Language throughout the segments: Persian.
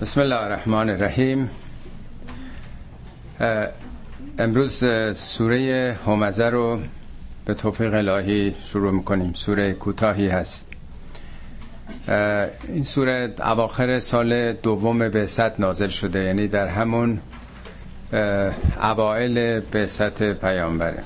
بسم الله الرحمن الرحیم امروز سوره همزه رو به توفیق الهی شروع می‌کنیم. سوره کوتاهی هست. این سوره اواخر سال دوم بعثت نازل شده یعنی در همون اوائل بعثت پیامبره.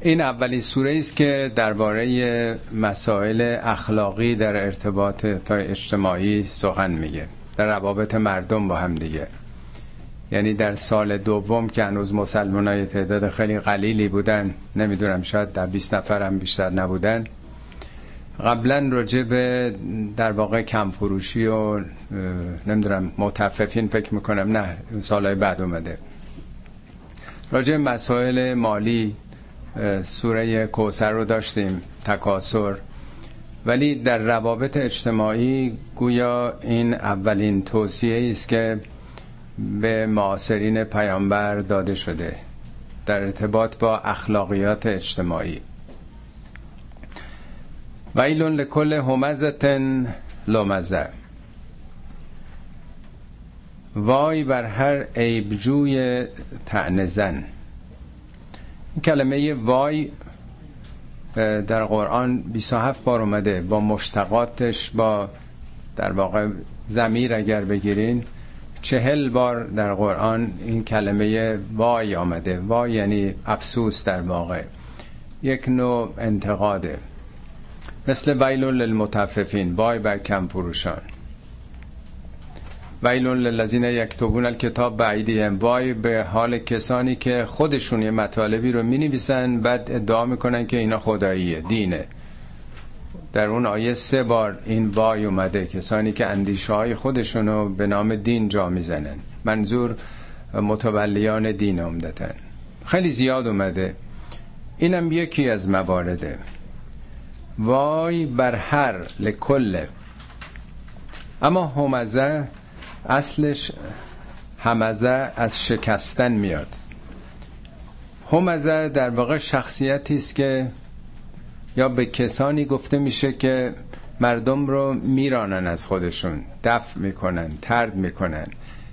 این اولین سوره است که درباره مسائل اخلاقی در ارتباط تا اجتماعی سخن میگه. در روابط مردم با هم دیگه. یعنی در سال دوم که هنوز مسلمان های تعداد خیلی قلیلی بودن نمی‌دونم شاید در 20 نفر هم بیشتر نبودن قبلا راجع به در واقع کم فروشی و نمی‌دونم متففین فکر می‌کنم نه سالهای بعد اومده. راجع مسائل مالی سوره کوسر رو داشتیم تکاسر ولی در روابط اجتماعی گویا این اولین توصیه است که به معاصرین پیامبر داده شده در ارتباط با اخلاقیات اجتماعی. ویل لکل همزتن لومزه وای بر هر عیبجوی تعنزن کلمه وای در قرآن 27 بار اومده. با مشتقاتش با در واقع زمیر اگر بگیرین چهل بار در قرآن این کلمه وای آمده. وای یعنی افسوس در واقع. یک نوع انتقاده. مثل ویل للمتففین وای بر کم فروشان ویل للذین یکتبون الکتاب بعیدیهم. وای به حال کسانی که خودشون یه مطالبی رو می نویسن بعد ادعا می‌کنن که اینا خداییه دینه. در اون آیه سه بار این وای اومده کسانی که اندیشه های خودشونو به نام دین جا می‌زنن. منظور متولیان دین عمدتن خیلی زیاد اومده. اینم یکی از موارده وای بر هر لکل. اما همزه اصلش همزه از شکستن میاد. همزه در واقع شخصیتی است که یا به کسانی گفته میشه که مردم رو میرانن از خودشون دفع می‌کنن ترد می‌کنن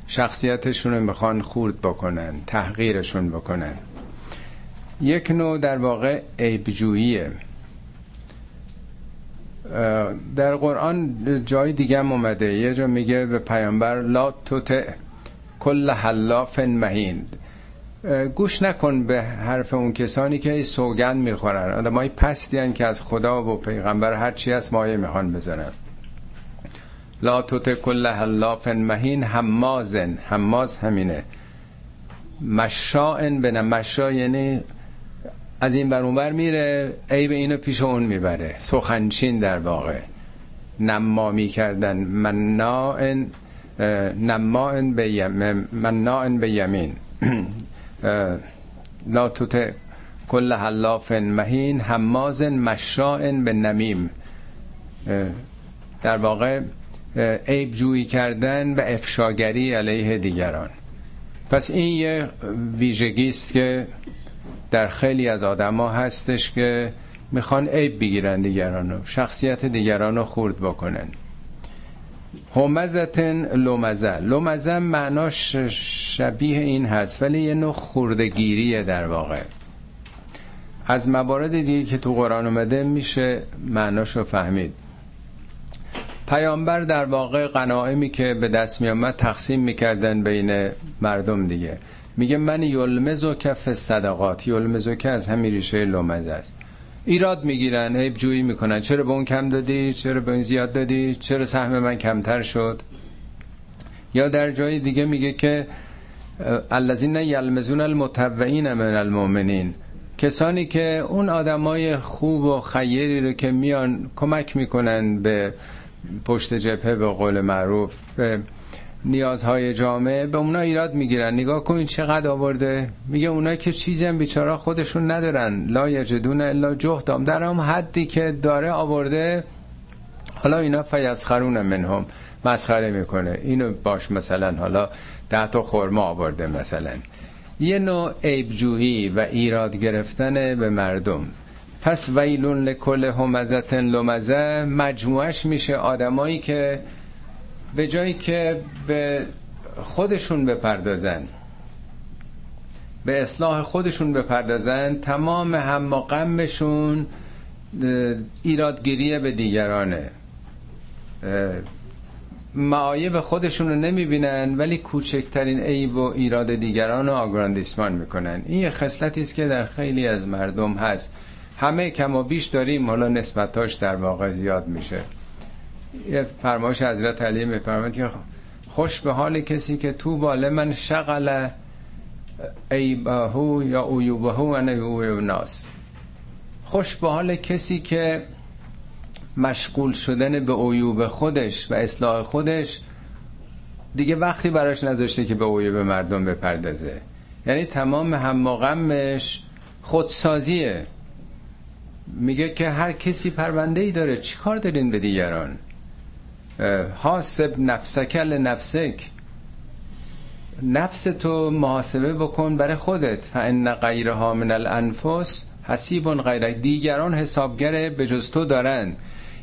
شخصیتشون رو می‌خوان خورد بکنن تحقیرشون بکنن. یک نوع در واقع عیبجوییه. در قرآن جای دیگه هم اومده. یه جا میگه به پیامبر لا توت کل حلاف مهین. گوش نکن به حرف اون کسانی که سوگند می‌خورن. آدم های پستی که از خدا و پیغمبر هر چی هست مایه می‌خوان بزنن. لا توت کل حلاف مهین همازن هماز همینه. مشاعن به مشا یعنی از این بر اونور میره عیب اینو پیش اون می‌بره. سخنچین در واقع. نمامی کردن منائن نمائن به یمین منائن به یمین. لا توت کل حلاف مهین هماز مشاعن به نمیم. در واقع عیب جویی کردن و افشاگری علیه دیگران. پس این یه ویژگی است که در خیلی از آدما هستش که می‌خوان عیب بگیرن دیگرانو شخصیت دیگرانو خورد بکنن. همزتن لومزه لومزه معناش شبیه این هست ولی یه نوع خوردگیریه در واقع. از موارد دیگه که تو قرآن اومده میشه معناش رو فهمید. پیامبر در واقع قناعمی که به دست میامد تقسیم می‌کردن بین مردم دیگه. میگه من یلمزو کف صدقات. یلمزو که از همین ریشه لومزه است. ایراد می‌گیرن عیب جویی می‌کنن. چرا به اون کم دادی؟ چرا به اون زیاد دادی؟ چرا سهم من کمتر شد؟ یا در جای دیگه میگه که الذین یلمزون المتوعین من المؤمنین. کسانی که اون آدمای خوب و خیری رو که میان کمک می‌کنن به پشت جبهه به قول معروف به نیازهای جامعه به اونا ایراد می‌گیرن. نگاه کن چقدر آورده. میگه اونا که چیزی هم خودشون ندارن. لا یجدون الا جهدام در هم حدی که داره آورده حالا اینا فیسخرون منهم. مسخره می‌کنه. اینو باش مثلا حالا ده تا خورما آورده مثلا. یه نوع عیبجویی و ایراد گرفتن به مردم. پس ویلون لکل همزتن لمزه مجموعش میشه آدمایی که به جایی که به خودشون بپردازن به اصلاح خودشون بپردازن تمام هم و غمشون ایرادگیری به دیگرانه. معایب خودشون رو نمی‌بینن ولی کوچکترین عیب و ایراد دیگران رو آگراندیسمان می‌کنن. این یه خصلتی است که در خیلی از مردم هست. همه کم و بیش داریم حالا نسبتاش در واقع زیاد میشه. یه فرمایش حضرت علی میفرماید که خوش به حال کسی که تو باله من شغل ایبهو یا اویوبهو و اویوب ناس. خوش به حال کسی که مشغول شدن به عیوب خودش و اصلاح خودش دیگه وقتی براش نذاشته که به عیوب مردم بپردازه. یعنی تمام هم و غمش خودسازیه. میگه که هر کسی پرونده ای داره چیکار دارین به دیگران؟ حاسب نفسک نفس تو محاسبه بکن برای خودت. فان غیرها من الانفس حسیب غیر دیگران حسابگر به جز تو دارن.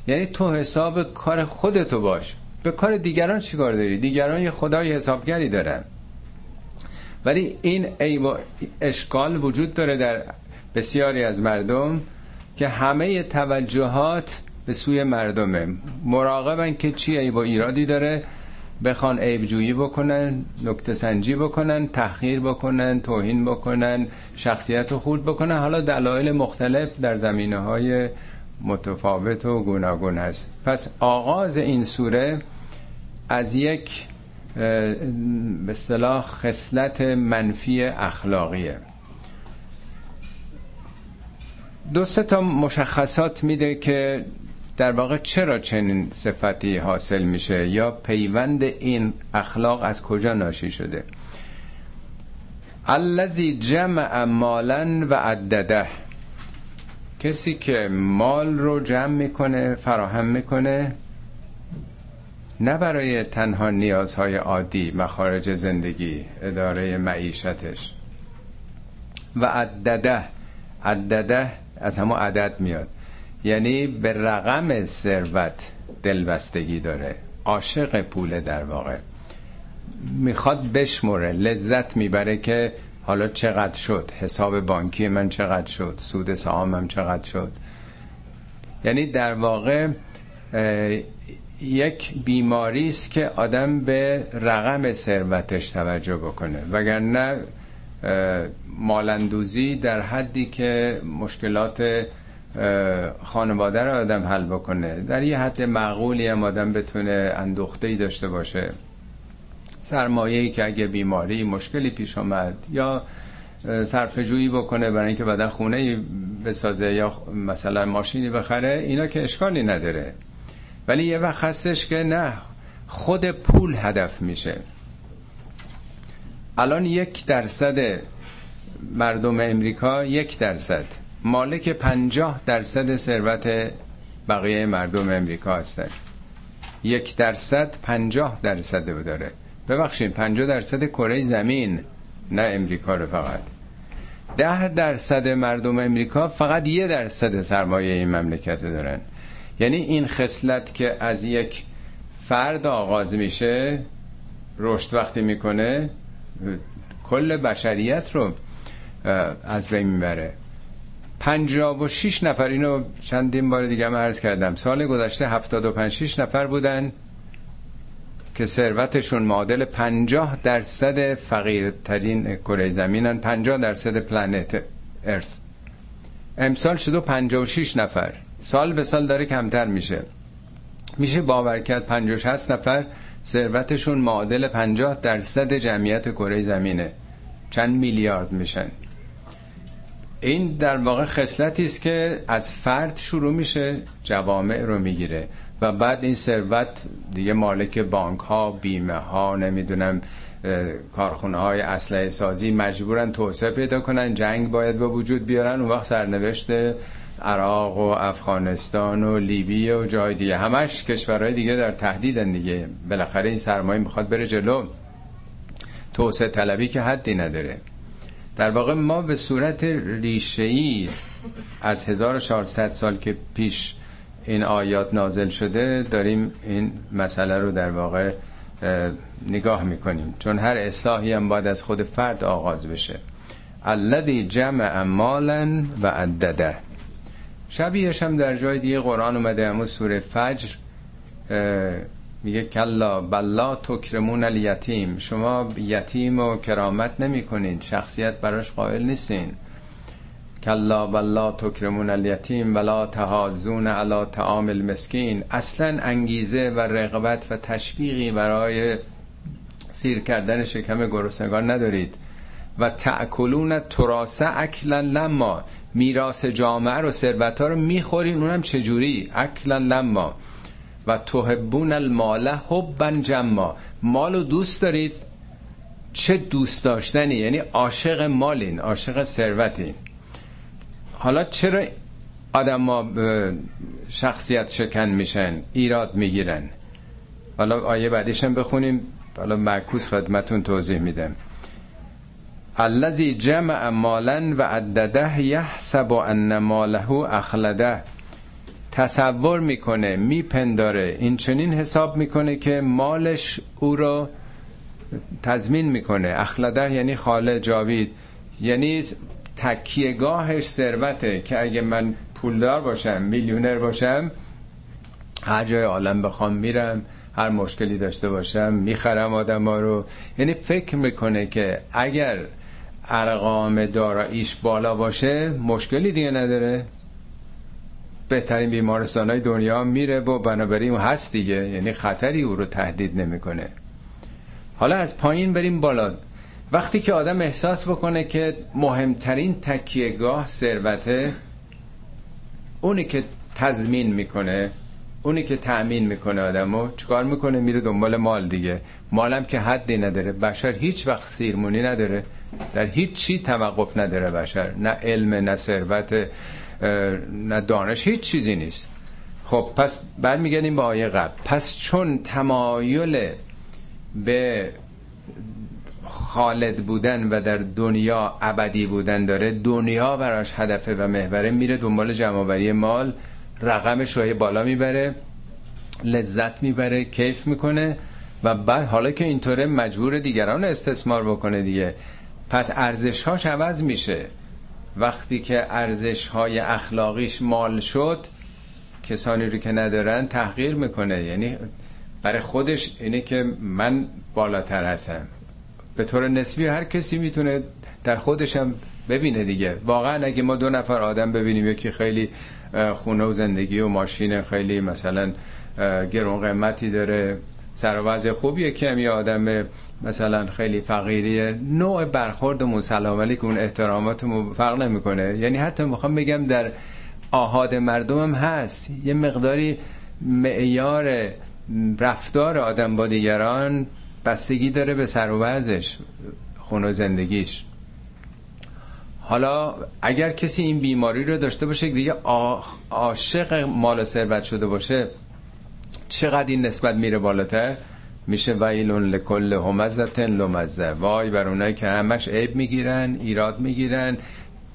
یعنی تو حساب کار خودتو باش. به کار دیگران چیکار داری؟ دیگران یه خدای حسابگری دارن. ولی این عیب اشکال وجود داره در بسیاری از مردم که همه توجهات به سوی مردمه. مراقبن که چی عیب و ایرادی داره. بخوان عیب جویی بکنن نکته سنجی بکنن تحقیر بکنن توهین بکنن شخصیت رو خورد بکنن. حالا دلایل مختلف در زمینه های متفاوت و گوناگون هست. پس آغاز این سوره از یک به اصطلاح خصلت منفی اخلاقیه. دو تا مشخصات میده که در واقع چرا چنین صفتی حاصل میشه؟ یا پیوند این اخلاق از کجا ناشی شده؟ الذی جمع مالا و عدده. کسی که مال رو جمع می‌کنه فراهم می‌کنه نه برای تنها نیازهای عادی مخارج زندگی اداره معیشتش. و عدده عدده از همون عدد میاد. یعنی به رقم ثروت دلبستگی داره. عاشق پوله در واقع. می‌خواد بشمره لذت می‌بره که حالا چقدر شد حساب بانکی من چقدر شد سود سهامم چقدر شد. یعنی در واقع یک بیماری است که آدم به رقم ثروتش توجه بکنه. وگرنه مالندوزی در حدی که مشکلات خانواده رو آدم حل بکنه. در یه حد معقولی هم آدم بتونه اندوخته ای داشته باشه. سرمایه‌ای که اگه بیماری مشکلی پیش آمد یا صرفه بکنه برای اینکه بعدا خونه بسازه یا مثلا ماشینی بخره اینا که اشکالی نداره. ولی یه وقت هستش که نه خود پول هدف میشه. الان یک درصد مردم امریکا یک درصد. مالک پنجاه درصد ثروت بقیه مردم امریکا هستن یک درصد پنجاه درصد داره. ببخشید 50 درصد کره زمین نه امریکا رو فقط. ده درصد مردم امریکا فقط یه درصد سرمایه این مملکت دارن. یعنی این خصلت که از یک فرد آغاز میشه رشد وقتی می‌کنه کل بشریت رو از بین می‌بره. پنجاب و شیش نفر اینو چندین بار دیگه هم عرض کردم. سال گذشته هفتاد و پنج شیش نفر بودن که ثروتشون معادل 50 درصد فقیرترین کره زمینن 50 درصد پلنت ارث. امسال شده 56 نفر. سال به سال داره کمتر میشه. میشه باور کرد 56 نفر ثروتشون معادل 50 درصد جمعیت کره زمینه. چند میلیارد میشن. این در واقع خصلتی است که از فرد شروع میشه جوامع رو می‌گیره و بعد این ثروت دیگه مالک بانک ها بیمه ها نمی‌دونم کارخونه های اسلحه سازی مجبورن توسعه پیدا کنن جنگ باید به وجود بیارن. اون وقت سرنوشت عراق و افغانستان و لیبی و جای دیگه همش کشورهای دیگه در تهدیدن دیگه. بالاخره این سرمایه می‌خواد بره جلو. توسعه طلبی که حدی نداره. در واقع ما به صورت ریشه‌ای از 1400 سال که پیش این آیات نازل شده داریم این مسئله رو در واقع نگاه می‌کنیم. چون هر اصلاحی هم باید از خود فرد آغاز بشه. الذی جمع مالا و عدده. شبیهش هم در جای دیگه قرآن اومده همون سوره فجر میگه کلا بلا تکرمون الیتیم. شما یتیم و کرامت نمی کنید شخصیت براش قائل نیستین. کلا بلا تکرمون الیتیم ولا تهازون علی تعام المسکین. اصلا انگیزه و رغبت و تشویقی برای سیر کردن شکم گرسنگان ندارید. و تأکلون تراسه اکلا لما. میراث جامعه رو ثروت ها رو می‌خورین. اونم چجوری؟ اکلا لما. و تحبون المال حبا جما. مالو دوست دارید؟ چه دوست داشتنی؟ یعنی عاشق مالین عاشق ثروتین. حالا چرا آدم ها شخصیت شکن میشن ایراد می‌گیرن؟ حالا آیه بعدیشم بخونیم. حالا معکوس خدمتون توضیح میدم. الذي جمع مالا و عدده یحسب ان ماله اخلده. تصور می‌کنه میپنداره. این چنین حساب می‌کنه که مالش او رو تضمین می‌کنه. اخلده یعنی خاله جاوید. یعنی تکیهگاهش ثروته که اگه من پولدار باشم میلیونر باشم هر جای عالم بخوام میرم هر مشکلی داشته باشم می‌خرم آدم ها رو. یعنی فکر می‌کنه که اگر ارقام داراییش بالا باشه مشکلی دیگه نداره. بهترین بیمارستان های دنیا میره و بنابراین هست دیگه. یعنی خطری او رو تهدید نمی‌کنه. حالا از پایین بریم بالا. وقتی که آدم احساس بکنه که مهمترین تکیهگاه ثروته اونی که تضمین می‌کنه اونی که تأمین می‌کنه آدمو چیکار می‌کنه؟ میره دنبال مال دیگه. مالم که حدی نداره. بشر هیچ وقت سیرمونی نداره. در هیچ چی توقف نداره بشر. نه علم نه ثروت. نه دانش هیچ چیزی نیست. خب پس برمیگردیم به آیه قبل. پس چون تمایل به خالد بودن و در دنیا ابدی بودن داره دنیا براش هدفه و محوره میره دنبال جمعآوری مال رقمش رو بالا می‌بره لذت می‌بره کیف می‌کنه و بعد حالا که اینطوره مجبور دیگران استثمار بکنه دیگه. پس ارزش هاش عوض میشه. وقتی که ارزش های اخلاقیش مال شد کسانی رو که ندارن تحقیر می‌کنه. یعنی برای خودش اینه که من بالاتر هستم. به طور نسبی هر کسی می‌تونه در خودشم ببینه دیگه. واقعا اگه ما دو نفر آدم ببینیم یکی خیلی خونه و زندگی و ماشین خیلی مثلا گرون قیمتی داره. سر و خوبیه که یه آدم مثلا خیلی فقیریه. نوع برخورد و سلام علیکم اون احترامات فرق نمی‌کنه. یعنی حتی می‌خوام بگم در آهاد مردمم هست. یه مقداری معیار رفتار آدم با دیگران بستگی داره به سر و وضعش و زندگیش. حالا اگر کسی این بیماری رو داشته باشه دیگه عاشق مال و ثروت شده باشه چقدر این نسبت میره بالاتر؟ میشه ویلون لکل همزتن لمزه. وای بر اونایی که همش عیب می‌گیرن ایراد می‌گیرن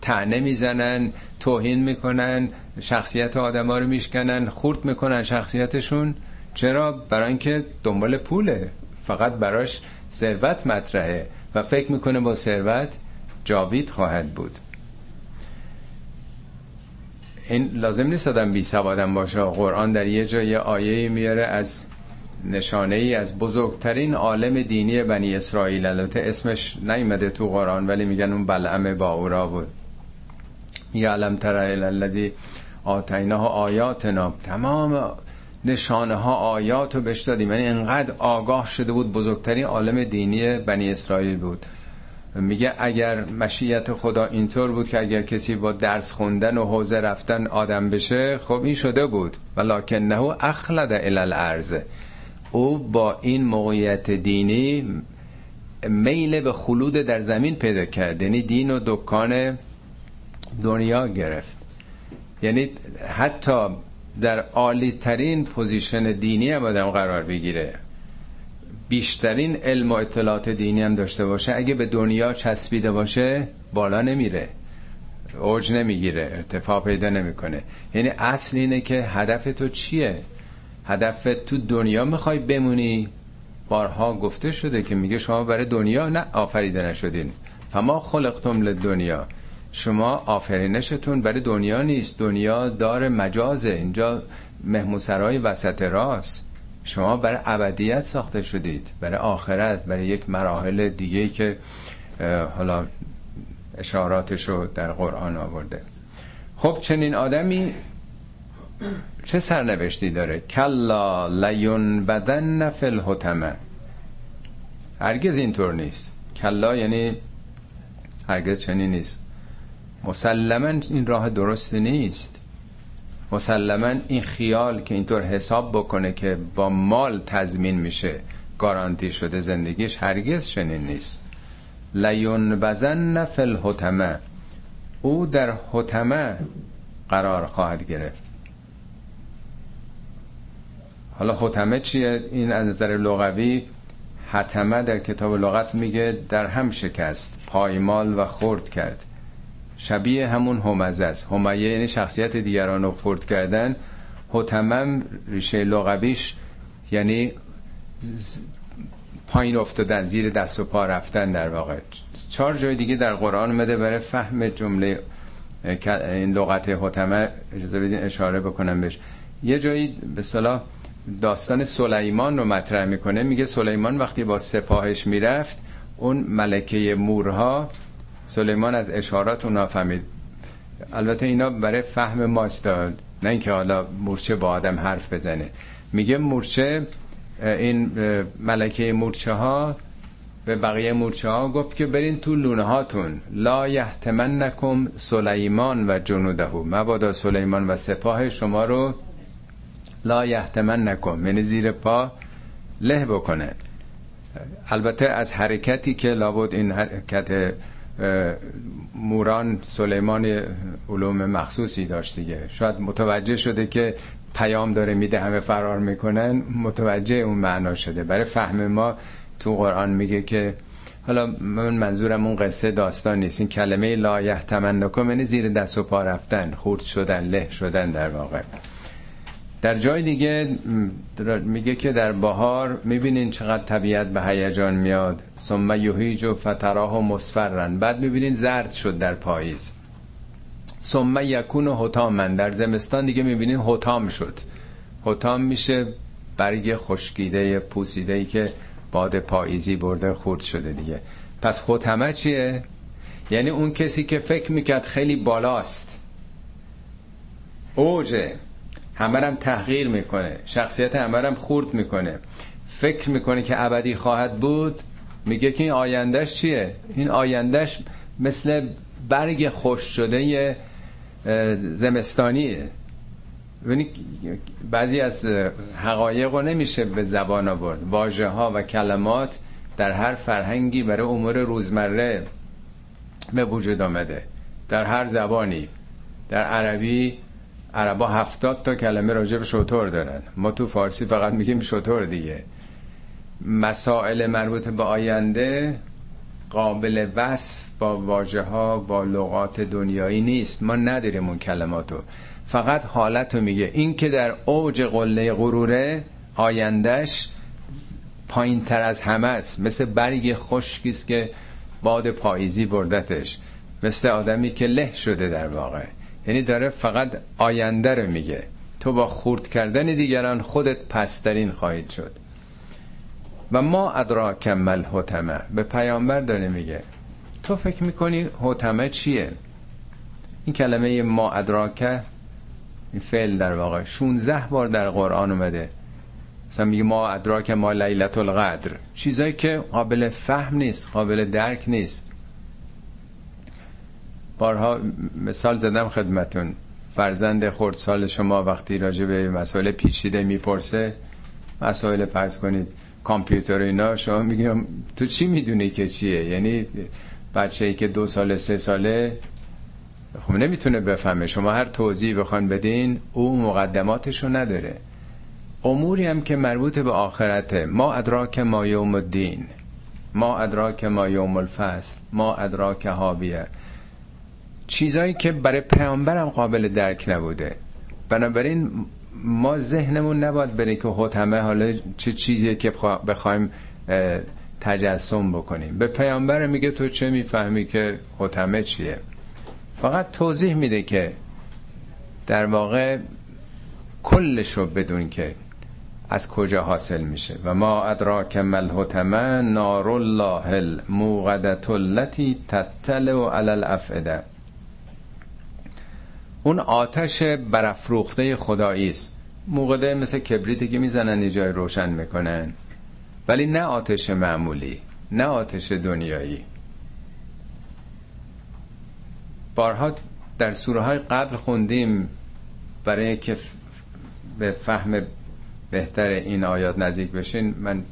تعنه می‌زنن توهین می‌کنن شخصیت آدم ها رو میشکنن خورد می‌کنن شخصیتشون. چرا؟ برای اینکه دنبال پوله. فقط براش ثروت مطرحه. و فکر می‌کنه با ثروت جاوید خواهد بود. این لازم نیست آدم بی سوادم باشه. قرآن در یه جای آیه میاره از نشانه ای از بزرگترین عالم دینی بنی اسرائیل. البته اسمش نیمده تو قرآن ولی میگن اون بلعم با اورا بود. میگه علم تر الذی آتیناه آیاتنا. تمام نشانه ها آیات رو بهش دادیم. یعنی انقدر آگاه شده بود بزرگترین عالم دینی بنی اسرائیل بود. میگه اگر مشیت خدا اینطور بود که اگر کسی با درس خوندن و حوزه رفتن آدم بشه خب این شده بود. ولکنه اخلد الی الارض. او با این موقعیت دینی میل به خلود در زمین پیدا کرد. یعنی دین و دکان دنیا گرفت. یعنی حتی در عالی ترین پوزیشن دینی هم آدم قرار بگیره. بیشترین علم و اطلاعات دینی هم داشته باشه. اگه به دنیا چسبیده باشه بالا نمیره. اوج نمی‌گیره. ارتفاع پیدا نمی‌کنه. یعنی اصل اینه که هدف تو چیه؟ هدف تو دنیا می‌خوای بمونی. بارها گفته شده که میگه شما برای دنیا نه آفریده نشدین. فما خلقتم دنیا شما آفرینشتون برای دنیا نیست. دنیا دار مجازه. اینجا مهموسرای وسط راست. شما برای ابدیت ساخته شدید برای آخرت برای یک مراحل دیگه که حالا اشاراتش رو در قرآن آورده. خب چنین آدمی چه سرنوشتی داره؟ کلا لیون بدن فل الحتمه. هرگز اینطور نیست. کلا یعنی هرگز چنین نیست. مسلما این راه درست نیست. مسلما این خیال که اینطور حساب بکنه که با مال تضمین میشه گارانتی شده زندگیش هرگز چنین نیست. لیون بزن فل حتمه او در حتمه قرار خواهد گرفت. حالا حتمه چیه؟ این از نظر لغوی حتمه در کتاب لغت میگه در هم شکست پایمال و خورد کرد. شبیه همون همزه است. همیه یعنی شخصیت دیگران رو خورد کردن. حتمم ریشه لغویش یعنی پایین افتادن زیر دست و پا رفتن در واقع. چهار جای دیگه در قرآن مده برای فهم جمله این لغت حتمه اجازه بدین اشاره بکنم بهش. یه جایی به صلاح داستان سلیمان رو مطرح می‌کنه. میگه سلیمان وقتی با سپاهش می‌رفت اون ملکه مورها سلیمان از اشارات اونا فهمید البته اینا برای فهم ماست نه اینکه حالا مورچه با آدم حرف بزنه. میگه مورچه این ملکه مورچه ها به بقیه مورچه ها گفت که برین تو لونه هاتون لا یحتمن نکم سلیمان و جنوده مبادا سلیمان و سپاه شما رو لا یحتمن نکن یعنی زیر پا له بکنه. البته از حرکتی که لابد این حرکت موران سلیمان علوم مخصوصی داشت دیگه. شاید متوجه شده که پیام داره میده همه فرار می‌کنن متوجه اون معنا شده. برای فهم ما تو قرآن میگه که حالا من منظورم اون قصه داستان نیست. این کلمه لا یحتمنکم یعنی زیر دست و پا رفتن خورد شدن له شدن در واقع. در جای دیگه میگه که در بهار می‌بینین چقدر طبیعت به هیجان میاد. ثم یهیج و فتراه و مصفرن. بعد می‌بینین زرد شد در پاییز. ثم یکون و حتامن در زمستان دیگه می‌بینین حتام شد. حتام میشه برگ خشکیده پوسیده ای که باد پاییزی برده خورد شده دیگه. پس حتمه چیه؟ یعنی اون کسی که فکر می‌کرد خیلی بالاست. اوجه. همه هم تحقیر می‌کنه. شخصیت همه هم خورد می‌کنه. فکر می‌کنه که ابدی خواهد بود؟ میگه که این آیندهش چیه؟ این آیندهش مثل برگ خوش شده زمستانیه. ببینید بعضی از حقایق رو نمیشه به زبان آورد. واژه ها و کلمات در هر فرهنگی برای امور روزمره به وجود آمده. در هر زبانی. در عربی عربا هفتاد تا کلمه راجع به شطور دارن. ما تو فارسی فقط میگیم شطور دیگه. مسائل مربوط به آینده قابل وصف با واژه ها با لغات دنیایی نیست. ما نداریم اون کلماتو. فقط حالت رو میگه. این که در اوج قله غروره آیندهش پایین تر از همه است. مثل برگ خشکیست که باد پاییزی بردتش. مثل آدمی که له شده در واقع. یعنی داره فقط آینده رو میگه. تو با خورد کردن دیگران خودت پسترین خواهید شد. و ما ادراک مل حتمه به پیامبر داره میگه. تو فکر می‌کنی حتمه چیه؟ این کلمه ما ادراکه این فعل در واقع 16 بار در قرآن اومده. مثلا میگه ما ادراک ما لیلت القدر. چیزایی که قابل فهم نیست قابل درک نیست. بارها مثال زدم خدمتون. فرزند خردسال شما وقتی راجع به مسائل پیچیده می‌پرسه مسائل فرض کنید کامپیوتر اینا شما میگم تو چی می‌دونی که چیه؟ یعنی بچه ای که دو ساله سه ساله خب نمی‌تونه بفهمه. شما هر توضیح بخوان بدین او مقدماتشو نداره. اموری هم که مربوط به آخرته. ما ادراک ما یوم الدین. ما ادراک ما یوم الفصل. ما ادراک هابیه چیزایی که برای پیامبرم قابل درک نبوده. بنابراین ما ذهنمون نباید بره که حتمه حالا چه چیزیه که بخوایم تجسم بکنیم. به پیامبر میگه تو چه می‌فهمی که حتمه چیه؟ فقط توضیح میده که در واقع کلش رو بدون که از کجا حاصل میشه. و ما ادراک مل حتمه نار الله الموقدت التي تطلع علی الافئده. اون آتش برافروخته خدایی است. موقده مثل کبریتی که می‌زنن یه جای روشن می‌کنن. ولی نه آتش معمولی نه آتش دنیایی. بارها در سوره های قبل خوندیم برای که به فهم بهتر این آیات نزدیک بشین. من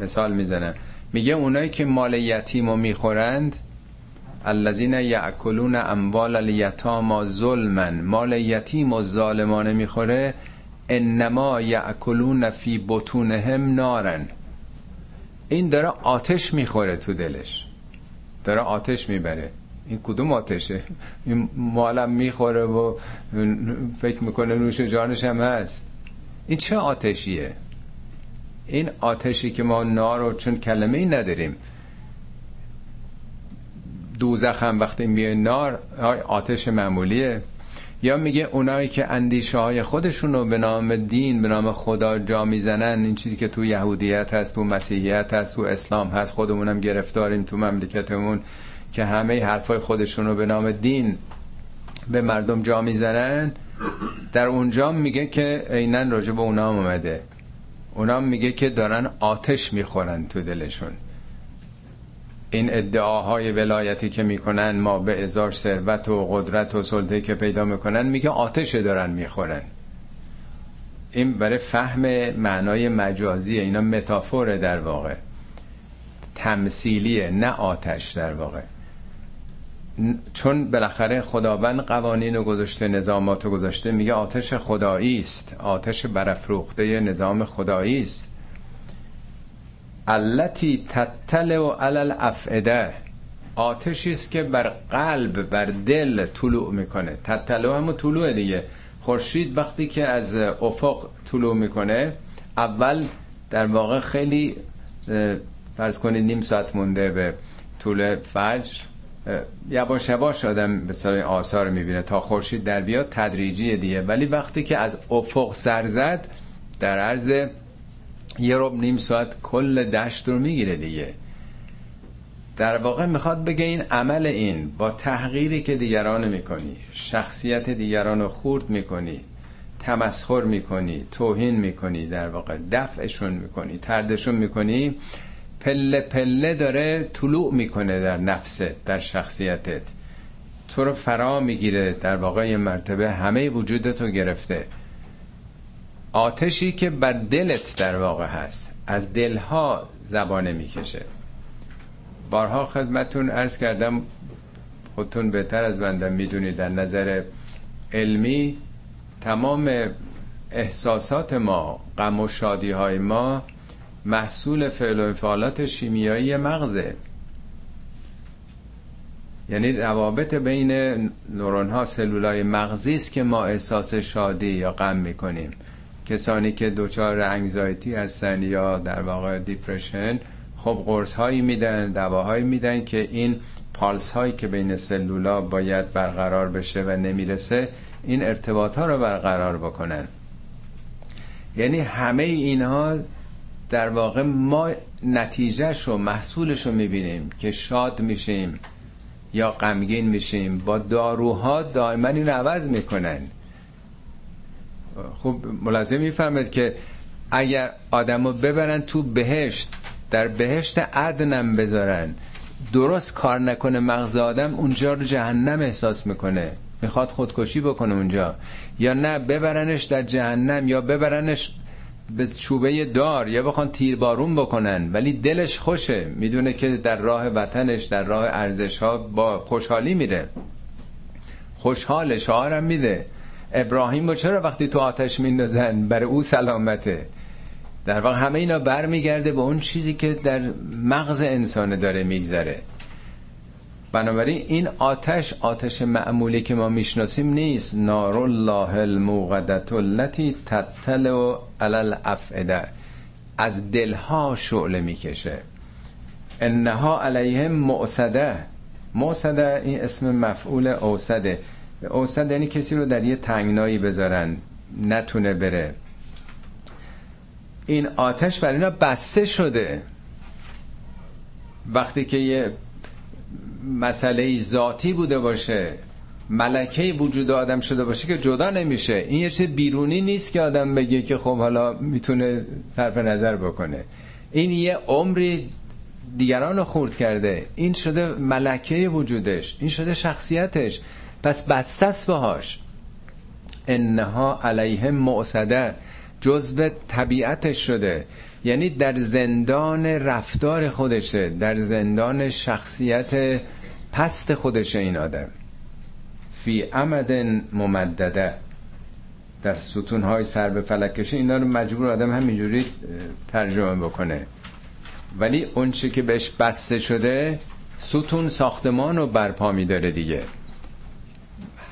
مثال می‌زنم. میگه اونایی که مال یتیم رو می‌خورند الذین یاکلون اموال الیتاما ظلما مال یتیم و ظالمانه می‌خوره انما یاکلون فی بطونهم نارن این داره آتش می‌خوره تو دلش. داره آتش می‌بره. این کدوم آتشه؟ این مالم می‌خوره و فکر می‌کنه نوش جانش هم هست. این چه آتشیه؟ این آتشی که ما نار رو چون کلمه ای نداریم. دوزخ هم وقتی میگه نار آتش معمولیه. یا میگه اونایی که اندیشه های خودشون رو به نام دین به نام خدا جا می‌زنن این چیزی که تو یهودیت هست تو مسیحیت هست تو اسلام هست خودمونم گرفتاریم تو مملکتمون که همه حرفای خودشون رو به نام دین به مردم جا می‌زنن. در اونجا میگه که عینا راجع به اونا اومده. اونا میگه که دارن آتش می‌خورن تو دلشون. این ادعاهای ولایتی که می‌کنن ما به ازار ثروت و قدرت و سلطه که پیدا می‌کنن میگه آتش دارن می‌خورن. این برای فهم معنای مجازیه اینا متافوره در واقع. تمثیلیه نه آتش در واقع. چون بالاخره خداوند قوانین و گذاشته نظامات و گذاشته میگه آتش خدایی است آتش برافروخته نظام خدایی است التي تطلع علی الافئده آتشی است که بر قلب بر دل طلوع می‌کنه. تطلع همون طلوع دیگه. خورشید وقتی که از افق طلوع می‌کنه اول در واقع خیلی فرض کنید نیم ساعت مونده به طول فجر. یواش یواش آدم به سر آثار می‌بینه تا خورشید در بیاد تدریجی دیگه. ولی وقتی که از افق سر زد در عرض یه رب نیم ساعت کل دشت رو می‌گیره دیگه. در واقع می‌خواد بگه این عمل این با تحقیری که دیگران می‌کنی شخصیت دیگران رو خورد می‌کنی تمسخر می‌کنی توهین می‌کنی در واقع دفعشون می‌کنی تردشون می‌کنی پله پله داره طلوع می‌کنه در نفست در شخصیتت. تو رو فرا می‌گیره در واقع یه مرتبه همه وجودت رو گرفته. آتشی که بر دلت در واقع هست از دلها زبانه می‌کشه. بارها خدمتون ارز کردم خودتون بهتر از بندم می‌دونید در نظر علمی تمام احساسات ما غم و شادی های ما محصول فعل و انفعالات شیمیایی مغزه. یعنی روابط بین نورون ها سلولای مغزی است که ما احساس شادی یا غم می‌کنیم. کسانی که دچار انگزایتی هستن یا در واقع دیپرشن خب قرص هایی میدن دواهایی میدن که این پالس هایی که بین سلولا باید برقرار بشه و نمی‌رسه این ارتباط ها رو برقرار بکنن. یعنی همه اینها در واقع ما نتیجهش رو محصولش رو می‌بینیم که شاد میشیم یا غمگین میشیم. با داروها دائما این عوض می‌کنن. خب ملازم می‌فهمد که اگر آدم رو ببرن تو بهشت در بهشت عدنم بذارن درست کار نکنه مغز آدم اونجا رو جهنم احساس می‌کنه. می‌خواد خودکشی بکنه اونجا. یا نه ببرنش در جهنم یا ببرنش به چوبه دار یا بخوان تیربارون بکنن. ولی دلش خوشه می‌دونه که در راه وطنش در راه ارزش ها با خوشحالی میره. خوشحال شعارم میده. ابراهیم رو چرا وقتی تو آتش میندازن؟ برای او سلامته. در واقع همه اینا برمیگرده به اون چیزی که در مغز انسان داره میگذره. بنابراین این آتش آتش معمولی که ما می‌شناسیم نیست. نار الله الموقدت التي تطلع علی الافئده. از دلها شعله می‌کشه. انها علیهم معصده معصده این اسم مفعول اوسده اوسد یعنی کسی رو در یه تنگنایی بذارن نتونه بره. این آتش برای اینا بسته شده. وقتی که یه مسئله ذاتی بوده باشه ملکه وجود آدم شده باشه که جدا نمیشه. این یه چیز بیرونی نیست که آدم بگه که خب حالا می‌تونه صرف نظر بکنه. این یه عمری دیگران رو خورد کرده. این شده ملکه وجودش. این شده شخصیتش. پس بسس باهاش. انها علیهم معصده جزء طبیعتش شده. یعنی در زندان رفتار خودشه در زندان شخصیت پست خودشه این آدم. فی عمد ممدده. در ستون های سر به فلک اینا رو مجبور آدم همینجوری ترجمه بکنه. ولی اون که بهش بسته شده ستون ساختمان رو برپا میداره دیگه.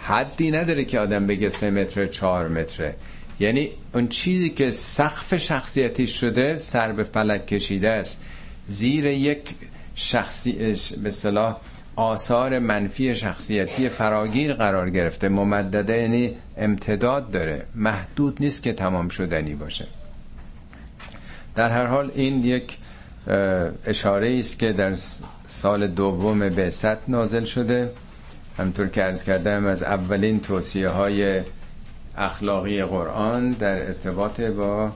حدی نداره که آدم بگه سه متر چهار متره یعنی اون چیزی که سقف شخصیتی شده سر به فلک کشیده است. زیر یک شخصی به صلاح آثار منفی شخصیتی فراگیر قرار گرفته. ممدده یعنی امتداد داره. محدود نیست که تمام شدنی باشه. در هر حال این یک اشاره است که در سال دوم بعثت نازل شده. همطور که ارز کردم از اولین توصیه های اخلاقی قرآن در ارتباط با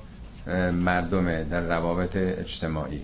مردمه در روابط اجتماعی.